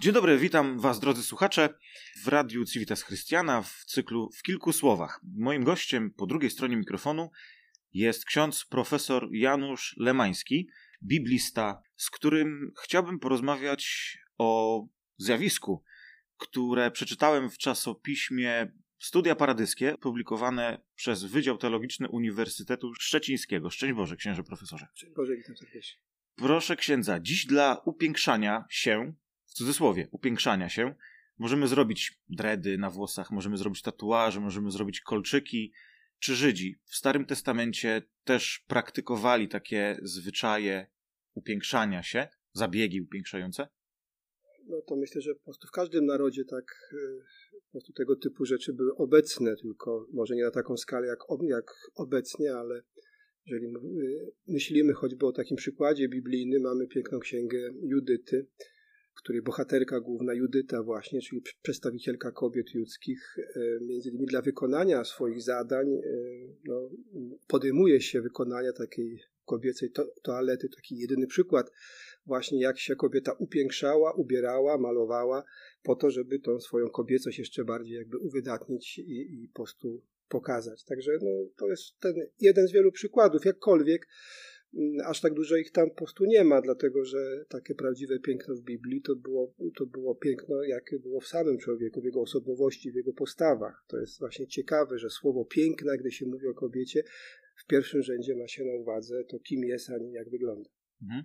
Dzień dobry, witam Was, drodzy słuchacze, w Radiu Civitas Christiana w cyklu W kilku słowach. Moim gościem po drugiej stronie mikrofonu jest ksiądz profesor Janusz Lemański, biblista, z którym chciałbym porozmawiać o zjawisku, które przeczytałem w czasopiśmie Studia Paradyskie, publikowane przez Wydział Teologiczny Uniwersytetu Szczecińskiego. Szczęść Boże, księże profesorze. Szczęść Boże, witam serdecznie. Proszę księdza, dziś dla upiększania się, cudzysłowie, upiększania się, możemy zrobić dredy na włosach, możemy zrobić tatuaże, możemy zrobić kolczyki. Czy Żydzi w Starym Testamencie też praktykowali takie zwyczaje upiększania się, zabiegi upiększające? No to myślę, że po prostu w każdym narodzie tak y, po prostu tego typu rzeczy były obecne, tylko może nie na taką skalę jak, jak obecnie, ale jeżeli y, myślimy choćby o takim przykładzie biblijnym, mamy piękną księgę Judyty, w której bohaterka główna Judyta właśnie, czyli przedstawicielka kobiet judzkich, y, między innymi dla wykonania swoich zadań, no, podejmuje się wykonania takiej kobiecej to toalety, taki jedyny przykład właśnie jak się kobieta upiększała, ubierała, malowała, po to, żeby tą swoją kobiecość jeszcze bardziej jakby uwydatnić i, i po prostu pokazać. Także no, to jest ten jeden z wielu przykładów, jakkolwiek aż tak dużo ich tam po prostu nie ma, dlatego że takie prawdziwe piękno w Biblii to było, to było piękno, jakie było w samym człowieku, w jego osobowości, w jego postawach. To jest właśnie ciekawe, że słowo piękna, gdy się mówi o kobiecie, w pierwszym rzędzie ma się na uwadze to, kim jest, a nie jak wygląda. Mhm.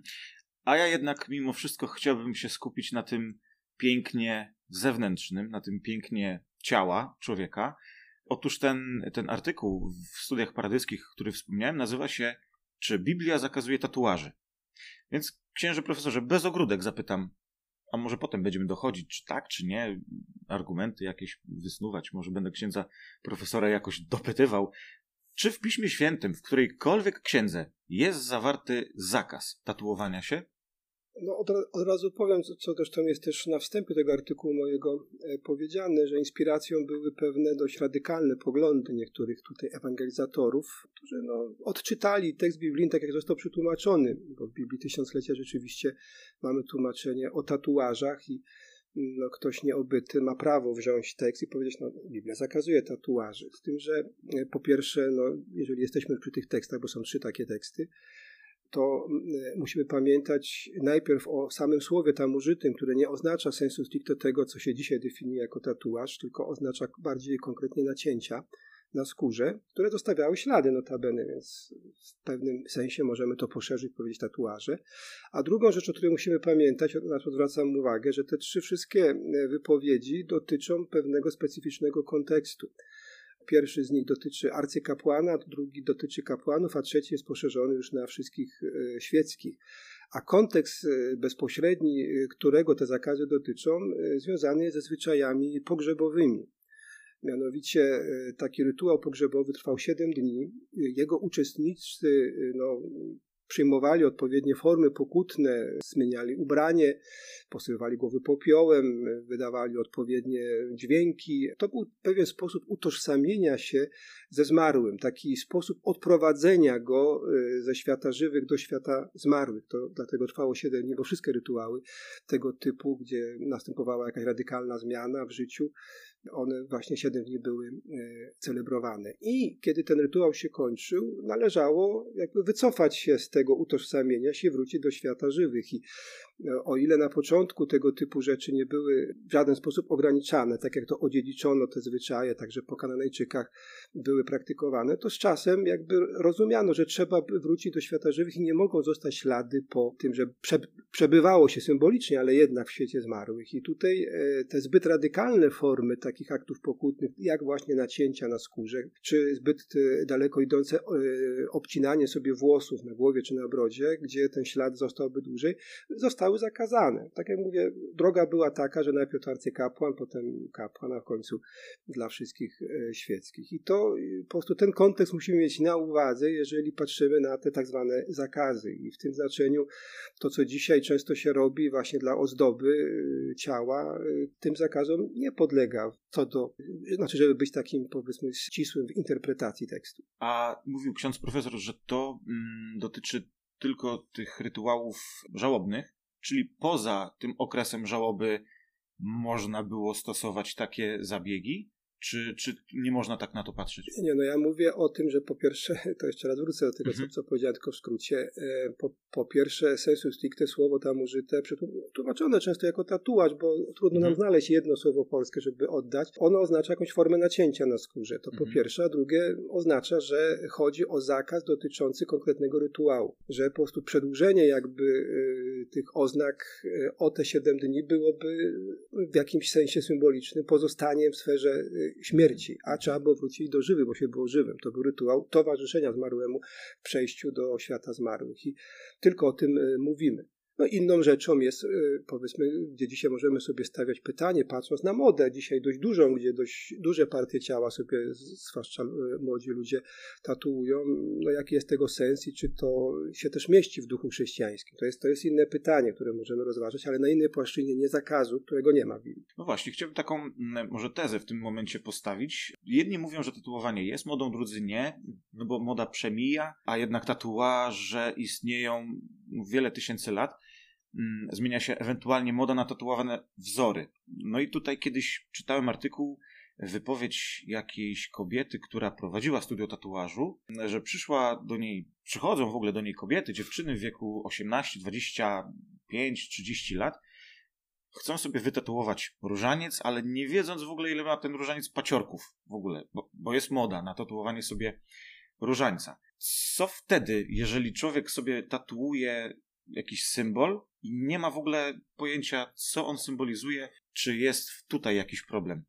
A ja jednak mimo wszystko chciałbym się skupić na tym pięknie zewnętrznym, na tym pięknie ciała człowieka. Otóż ten, ten artykuł w studiach paradyskich, który wspomniałem, nazywa się Czy Biblia zakazuje tatuaży? Więc księże profesorze, bez ogródek zapytam, a może potem będziemy dochodzić, czy tak, czy nie, argumenty jakieś wysnuwać, może będę księdza profesora jakoś dopytywał. Czy w Piśmie Świętym, w którejkolwiek księdze jest zawarty zakaz tatuowania się? No od, od razu powiem, co, zresztą jest też na wstępie tego artykułu mojego e, powiedziane, że inspiracją były pewne dość radykalne poglądy niektórych tutaj ewangelizatorów, którzy no, odczytali tekst biblijny tak, jak został przetłumaczony, bo w Biblii Tysiąclecia rzeczywiście mamy tłumaczenie o tatuażach i no, ktoś nieobyty ma prawo wziąć tekst i powiedzieć, no Biblia zakazuje tatuaży. Z tym, że e, po pierwsze, no, jeżeli jesteśmy przy tych tekstach, bo są trzy takie teksty, to mm, musimy pamiętać najpierw o samym słowie tam użytym, które nie oznacza sensu stricte tego, co się dzisiaj definiuje jako tatuaż, tylko oznacza bardziej konkretnie nacięcia na skórze, które zostawiały ślady notabene, więc w pewnym sensie możemy to poszerzyć, powiedzieć tatuaże. A drugą rzecz, o której musimy pamiętać, na to zwracam uwagę, że te trzy wszystkie e, wypowiedzi dotyczą pewnego specyficznego kontekstu. Pierwszy z nich dotyczy arcykapłana, drugi dotyczy kapłanów, a trzeci jest poszerzony już na wszystkich e, świeckich. A kontekst e, bezpośredni, którego te zakazy dotyczą, związany jest ze zwyczajami pogrzebowymi. Mianowicie taki rytuał pogrzebowy trwał 7 dni. Jego uczestnicy no, przyjmowali odpowiednie formy pokutne, zmieniali ubranie, posyływali głowy popiołem, wydawali odpowiednie dźwięki. To był pewien sposób utożsamienia się ze zmarłym, taki sposób odprowadzenia go e, ze świata żywych do świata zmarłych. To dlatego trwało 7 dni, bo wszystkie rytuały tego typu, gdzie następowała jakaś radykalna zmiana w życiu, one właśnie 7 dni były e, celebrowane. I kiedy ten rytuał się kończył, należało jakby wycofać się z tego utożsamienia się, wrócić do świata żywych. I e, o ile na początku tego typu rzeczy nie były w żaden sposób ograniczane, tak jak to odziedziczono te zwyczaje, także po Kananejczykach były praktykowane, to z czasem jakby rozumiano, że trzeba wrócić do świata żywych i nie mogą zostać ślady po tym, że przebywało się symbolicznie, ale jednak w świecie zmarłych. I tutaj e, te zbyt radykalne formy takich aktów pokutnych, jak właśnie nacięcia na skórze, czy zbyt e, daleko idące obcinanie sobie włosów na głowie czy na brodzie, gdzie ten ślad zostałby dłużej, zostały zakazane. Tak jak mówię, droga była taka, że najpierw arcykapłan, potem kapłan, a w końcu dla wszystkich e, świeckich. I to e, po prostu ten kontekst musimy mieć na uwadze, jeżeli patrzymy na te tak zwane zakazy. I w tym znaczeniu to, co dzisiaj często się robi właśnie dla ozdoby e, ciała, tym zakazom nie podlega co do, znaczy, żeby być takim powiedzmy ścisłym w interpretacji tekstu. A mówił ksiądz profesor, że to mm, dotyczy tylko tych rytuałów żałobnych, czyli poza tym okresem żałoby można było stosować takie zabiegi? Czy, czy nie można tak na to patrzeć? Nie, no ja mówię o tym, że po pierwsze, to jeszcze raz wrócę do tego, mhm. co, co powiedziałem tylko w skrócie. E, po, po pierwsze, sensu stricte słowo tam użyte, tłumaczone często jako tatuaż, bo trudno mhm. nam znaleźć jedno słowo polskie, żeby oddać. Ono oznacza jakąś formę nacięcia na skórze. To mhm. po pierwsze, a drugie oznacza, że chodzi o zakaz dotyczący konkretnego rytuału. Że po prostu przedłużenie jakby y, tych oznak y, o te 7 dni byłoby w jakimś sensie symbolicznym pozostanie w sferze śmierci, a trzeba było wrócić do żywy, bo się było żywym. To był rytuał towarzyszenia zmarłemu w przejściu do świata zmarłych i tylko o tym e, mówimy. No inną rzeczą jest, e, powiedzmy, gdzie dzisiaj możemy sobie stawiać pytanie, patrząc na modę, dzisiaj dość dużą, gdzie dość duże partie ciała sobie, zwłaszcza e, młodzi ludzie, tatuują, no jaki jest tego sens i czy to się też mieści w duchu chrześcijańskim. To jest, to jest inne pytanie, które możemy rozważyć, ale na innej płaszczyźnie nie zakazu, którego nie ma w Biblii. No właśnie, chciałbym taką mm, może tezę w tym momencie postawić. Jedni mówią, że tatuowanie jest modą, drudzy nie, no bo moda przemija, a jednak tatuaże istnieją wiele tysięcy lat. Mm, zmienia się ewentualnie moda na tatuowane wzory. No i tutaj kiedyś czytałem artykuł, wypowiedź jakiejś kobiety, która prowadziła studio tatuażu, że przyszła do niej, przychodzą w ogóle do niej kobiety, dziewczyny w wieku 18, 25, 30 lat, chcą sobie wytatuować różaniec, ale nie wiedząc w ogóle, ile ma ten różaniec paciorków w ogóle, bo, bo jest moda na tatuowanie sobie różańca. Co wtedy, jeżeli człowiek sobie tatuuje jakiś symbol i nie ma w ogóle pojęcia, co on symbolizuje, czy jest tutaj jakiś problem.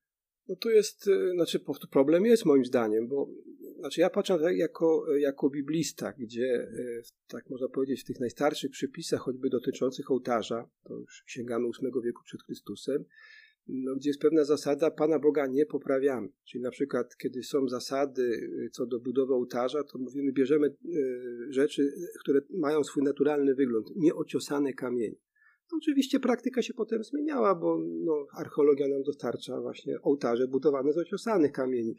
No tu jest, y, znaczy problem jest moim zdaniem, bo znaczy ja patrzę tak jako, jako biblista, gdzie y, tak można powiedzieć w tych najstarszych przypisach, choćby dotyczących ołtarza, to już sięgamy VIII wieku przed Chrystusem, no, gdzie jest pewna zasada Pana Boga nie poprawiamy. Czyli na przykład, kiedy są zasady y, co do budowy ołtarza, to mówimy, bierzemy y, rzeczy, które mają swój naturalny wygląd, nieociosane kamienie. Oczywiście praktyka się potem zmieniała, bo no, archeologia nam dostarcza właśnie ołtarze budowane z ociosanych kamieni.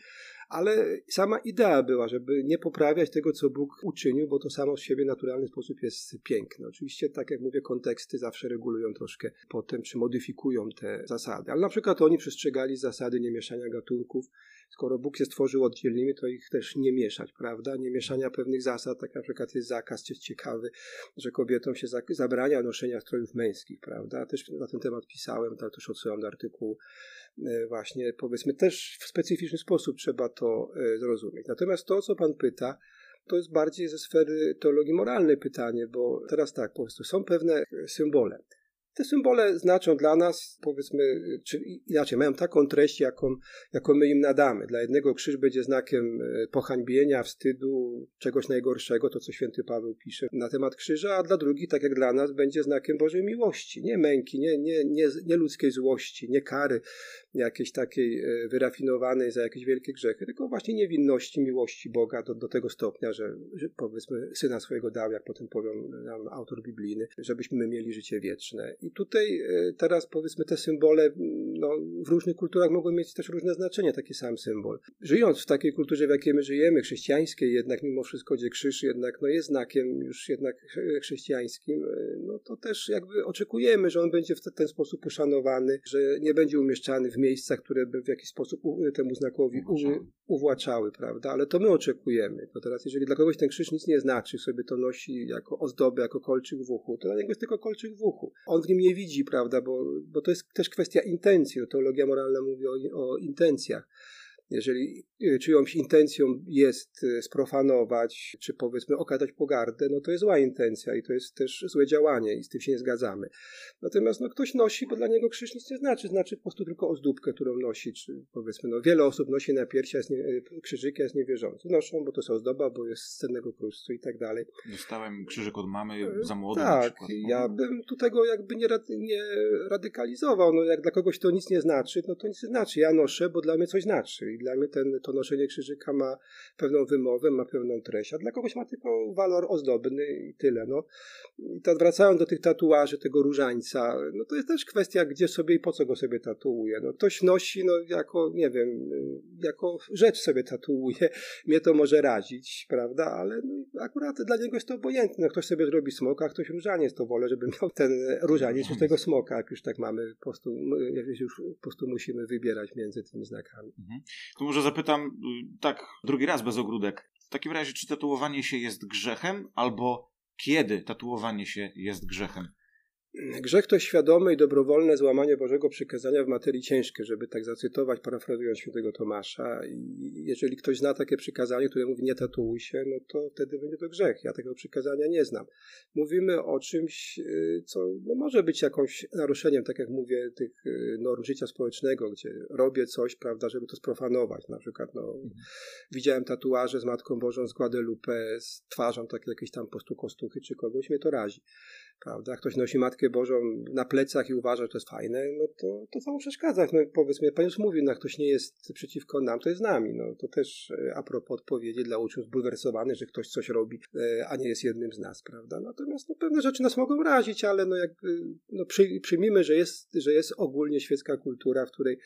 Ale sama idea była, żeby nie poprawiać tego, co Bóg uczynił, bo to samo z siebie w naturalny sposób jest piękne. Oczywiście, tak jak mówię, konteksty zawsze regulują troszkę potem, czy modyfikują te zasady. Ale na przykład oni przestrzegali zasady niemieszania gatunków, skoro Bóg je stworzył oddzielnymi, to ich też nie mieszać, prawda? Nie mieszania pewnych zasad, tak na przykład jest zakaz, ciekawy, że kobietom się zabrania noszenia strojów męskich, prawda? Też na ten temat pisałem, tam też odsyłam do artykułu e, właśnie, powiedzmy, też w specyficzny sposób trzeba to e, zrozumieć. Natomiast to, co Pan pyta, to jest bardziej ze sfery teologii moralnej pytanie, bo teraz tak, po prostu są pewne symbole. Te symbole znaczą dla nas, powiedzmy, czy inaczej, mają taką treść, jaką, jaką my im nadamy. Dla jednego krzyż będzie znakiem e, pohańbienia, wstydu, czegoś najgorszego, to co święty Paweł pisze na temat krzyża, a dla drugich, tak jak dla nas, będzie znakiem Bożej miłości. Nie męki, nie, nie, nie, nie ludzkiej złości, nie kary jakiejś takiej e, wyrafinowanej za jakieś wielkie grzechy, tylko właśnie niewinności, miłości Boga do, do tego stopnia, że, że powiedzmy syna swojego dał, jak potem powią nam autor biblijny, żebyśmy mieli życie wieczne. I tutaj e, teraz powiedzmy te symbole no, w różnych kulturach mogą mieć też różne znaczenie, taki sam symbol. Żyjąc w takiej kulturze, w jakiej my żyjemy, chrześcijańskiej, jednak mimo wszystko, gdzie krzyż jednak no, jest znakiem już jednak chrześcijańskim, e, no to też jakby oczekujemy, że on będzie w ten sposób uszanowany, że nie będzie umieszczany w miejscach, które by w jakiś sposób temu znakowi uwłaczały, prawda? Ale to my oczekujemy. To teraz, jeżeli dla kogoś ten krzyż nic nie znaczy, sobie to nosi jako ozdobę, jako kolczyk w uchu, to dla niego jest tylko kolczyk w uchu. On w nim nie widzi, prawda? Bo, bo to jest też kwestia intencji. No, teologia moralna mówi o, o intencjach. Jeżeli y, czyjąś intencją jest y, sprofanować, czy powiedzmy okazać pogardę, no to jest zła intencja i to jest też złe działanie i z tym się nie zgadzamy. Natomiast no, ktoś nosi, bo dla niego krzyż nic nie znaczy, znaczy po prostu tylko ozdóbkę, którą nosi, czy powiedzmy, no wiele osób nosi na piersi jest nie, y, krzyżyki, jest niewierzący. Noszą, bo to jest ozdoba, bo jest z cennego kruszcu i tak dalej. Dostałem krzyżyk od mamy za młodo Tak, ja mhm. bym tu tego jakby nie, nie radykalizował. No jak dla kogoś to nic nie znaczy, no to nic nie znaczy. Ja noszę, bo dla mnie coś znaczy I dla mnie ten, to noszenie krzyżyka ma pewną wymowę, ma pewną treść, a dla kogoś ma tylko walor ozdobny i tyle. No. I to wracając do tych tatuaży, tego różańca, no to jest też kwestia, gdzie sobie i po co go sobie tatuuje. No, ktoś nosi no, jako, nie wiem, jako rzecz sobie tatuuje. Mnie to może razić, prawda, ale no, akurat dla niego jest to obojętne. No, ktoś sobie zrobi smoka, ktoś różaniec, to wolę, żeby miał ten różaniec z tego smoka, jak już tak mamy, po prostu, jak już po prostu musimy wybierać między tymi znakami. Mhm. To może zapytam y, tak drugi raz bez ogródek. W takim razie, czy tatuowanie się jest grzechem, albo kiedy tatuowanie się jest grzechem? Grzech to świadome i dobrowolne złamanie Bożego przykazania w materii ciężkiej, żeby tak zacytować, parafrazując świętego Tomasza. I jeżeli ktoś zna takie przykazanie, które mówi nie tatuuj się, no to wtedy będzie to grzech. Ja tego przykazania nie znam. Mówimy o czymś, y, co no może być jakąś naruszeniem, tak jak mówię, tych y, norm życia społecznego, gdzie robię coś, prawda, żeby to sprofanować. Na przykład, no, mhm. widziałem tatuaże z Matką Bożą z Guadalupe, z twarzą takie jakieś tam po prostu kostuchy czy kogoś, mnie to razi prawda? Ktoś nosi Matkę Bożą na plecach i uważa, że to jest fajne, no to, to co przeszkadza? No powiedzmy, Pan już mówił, no ktoś nie jest przeciwko nam, to jest z nami. No to też e, a propos odpowiedzi dla uczniów zbulwersowanych, że ktoś coś robi, e, a nie jest jednym z nas, prawda? Natomiast no, pewne rzeczy nas mogą razić, ale no jakby no, przy, przyjmijmy, że jest, że jest ogólnie świecka kultura, w której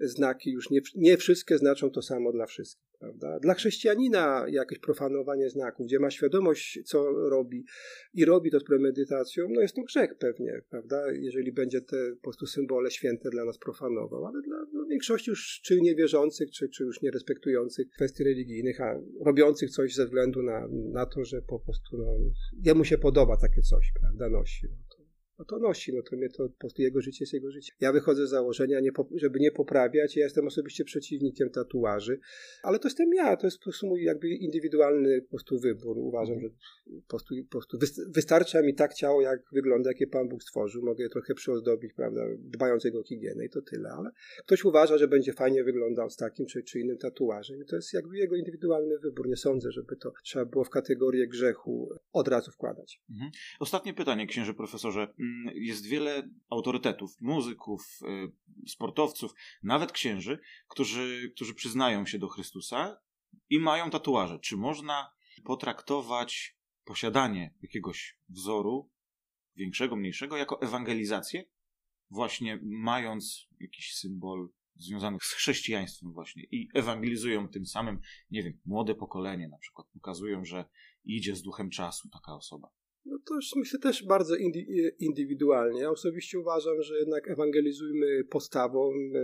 znaki już nie, nie wszystkie znaczą to samo dla wszystkich. Prawda? Dla chrześcijanina jakieś profanowanie znaków, gdzie ma świadomość, co robi i robi to z premedytacją, no jest to grzech pewnie, prawda? Jeżeli będzie te po prostu symbole święte dla nas profanował, ale dla no, większości już czy niewierzących, czy, czy już nierespektujących kwestii religijnych, a robiących coś ze względu na, na to, że po prostu no, jemu się podoba takie coś, prawda? Nosi. No to nosi, no to, mnie to po prostu jego życie jest jego życie. Ja wychodzę z założenia, nie, żeby nie poprawiać, ja jestem osobiście przeciwnikiem tatuaży, ale to jestem ja, to jest po prostu mój jakby indywidualny po prostu wybór. Uważam, że po prostu, po prostu wystarcza mi tak ciało, jak wygląda, jakie Pan Bóg stworzył. Mogę je trochę przyozdobić, prawda, dbając o jego higienę i to tyle, ale ktoś uważa, że będzie fajnie wyglądał z takim czy, czy innym tatuażem i to jest jakby jego indywidualny wybór. Nie sądzę, żeby to trzeba było w kategorię grzechu od razu wkładać. Mhm. Ostatnie pytanie, księże profesorze. Mm, jest wiele autorytetów, muzyków, y, sportowców, nawet księży, którzy, którzy przyznają się do Chrystusa i mają tatuaże. Czy można potraktować posiadanie jakiegoś wzoru, większego, mniejszego, jako ewangelizację? Właśnie mając jakiś symbol związany z chrześcijaństwem właśnie i ewangelizują tym samym, nie wiem, młode pokolenie na przykład, pokazują, że idzie z duchem czasu taka osoba. No to już myślę też bardzo indywidualnie. Ja osobiście uważam, że jednak ewangelizujmy postawą, e,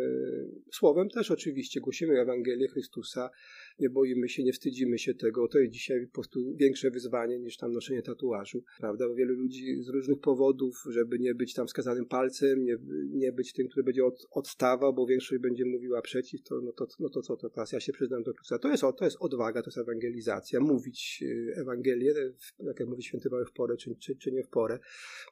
słowem też oczywiście, głosimy Ewangelię Chrystusa, nie boimy się, nie wstydzimy się tego. To jest dzisiaj po prostu większe wyzwanie niż tam noszenie tatuażu, prawda? Bo wielu ludzi z różnych powodów, żeby nie być tam wskazanym palcem, nie, nie być tym, który będzie od, odstawał, bo większość będzie mówiła przeciw, to no to, no to co to teraz? Ja się przyznam do Chrystusa. To jest, to jest odwaga, to jest ewangelizacja. Mówić e, Ewangelię, tak jak mówi święty Paweł w porę, czy, czy, czy nie w porę,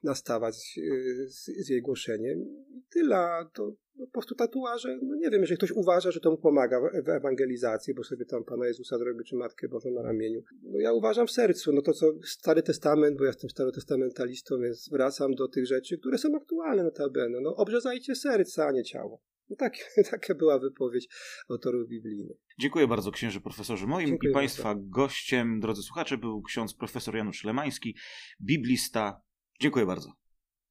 nastawać e, z, z jej głoszeniem. Tyle. To no, po prostu tatuaże, no nie wiem, jeżeli ktoś uważa, że to mu pomaga w ewangelizacji, bo sobie tam Pana Jezusa zrobi, czy Matkę Bożą na ramieniu. No ja uważam w sercu, no to co Stary Testament, bo ja jestem starotestamentalistą, więc wracam do tych rzeczy, które są aktualne notabene. No obrzezajcie serce, a nie ciało. No tak, taka była wypowiedź autorów biblijnych. Dziękuję bardzo księży profesorze. Moim Dziękuję i Państwa bardzo. gościem, drodzy słuchacze, był ksiądz profesor Janusz Lemański, biblista. Dziękuję bardzo.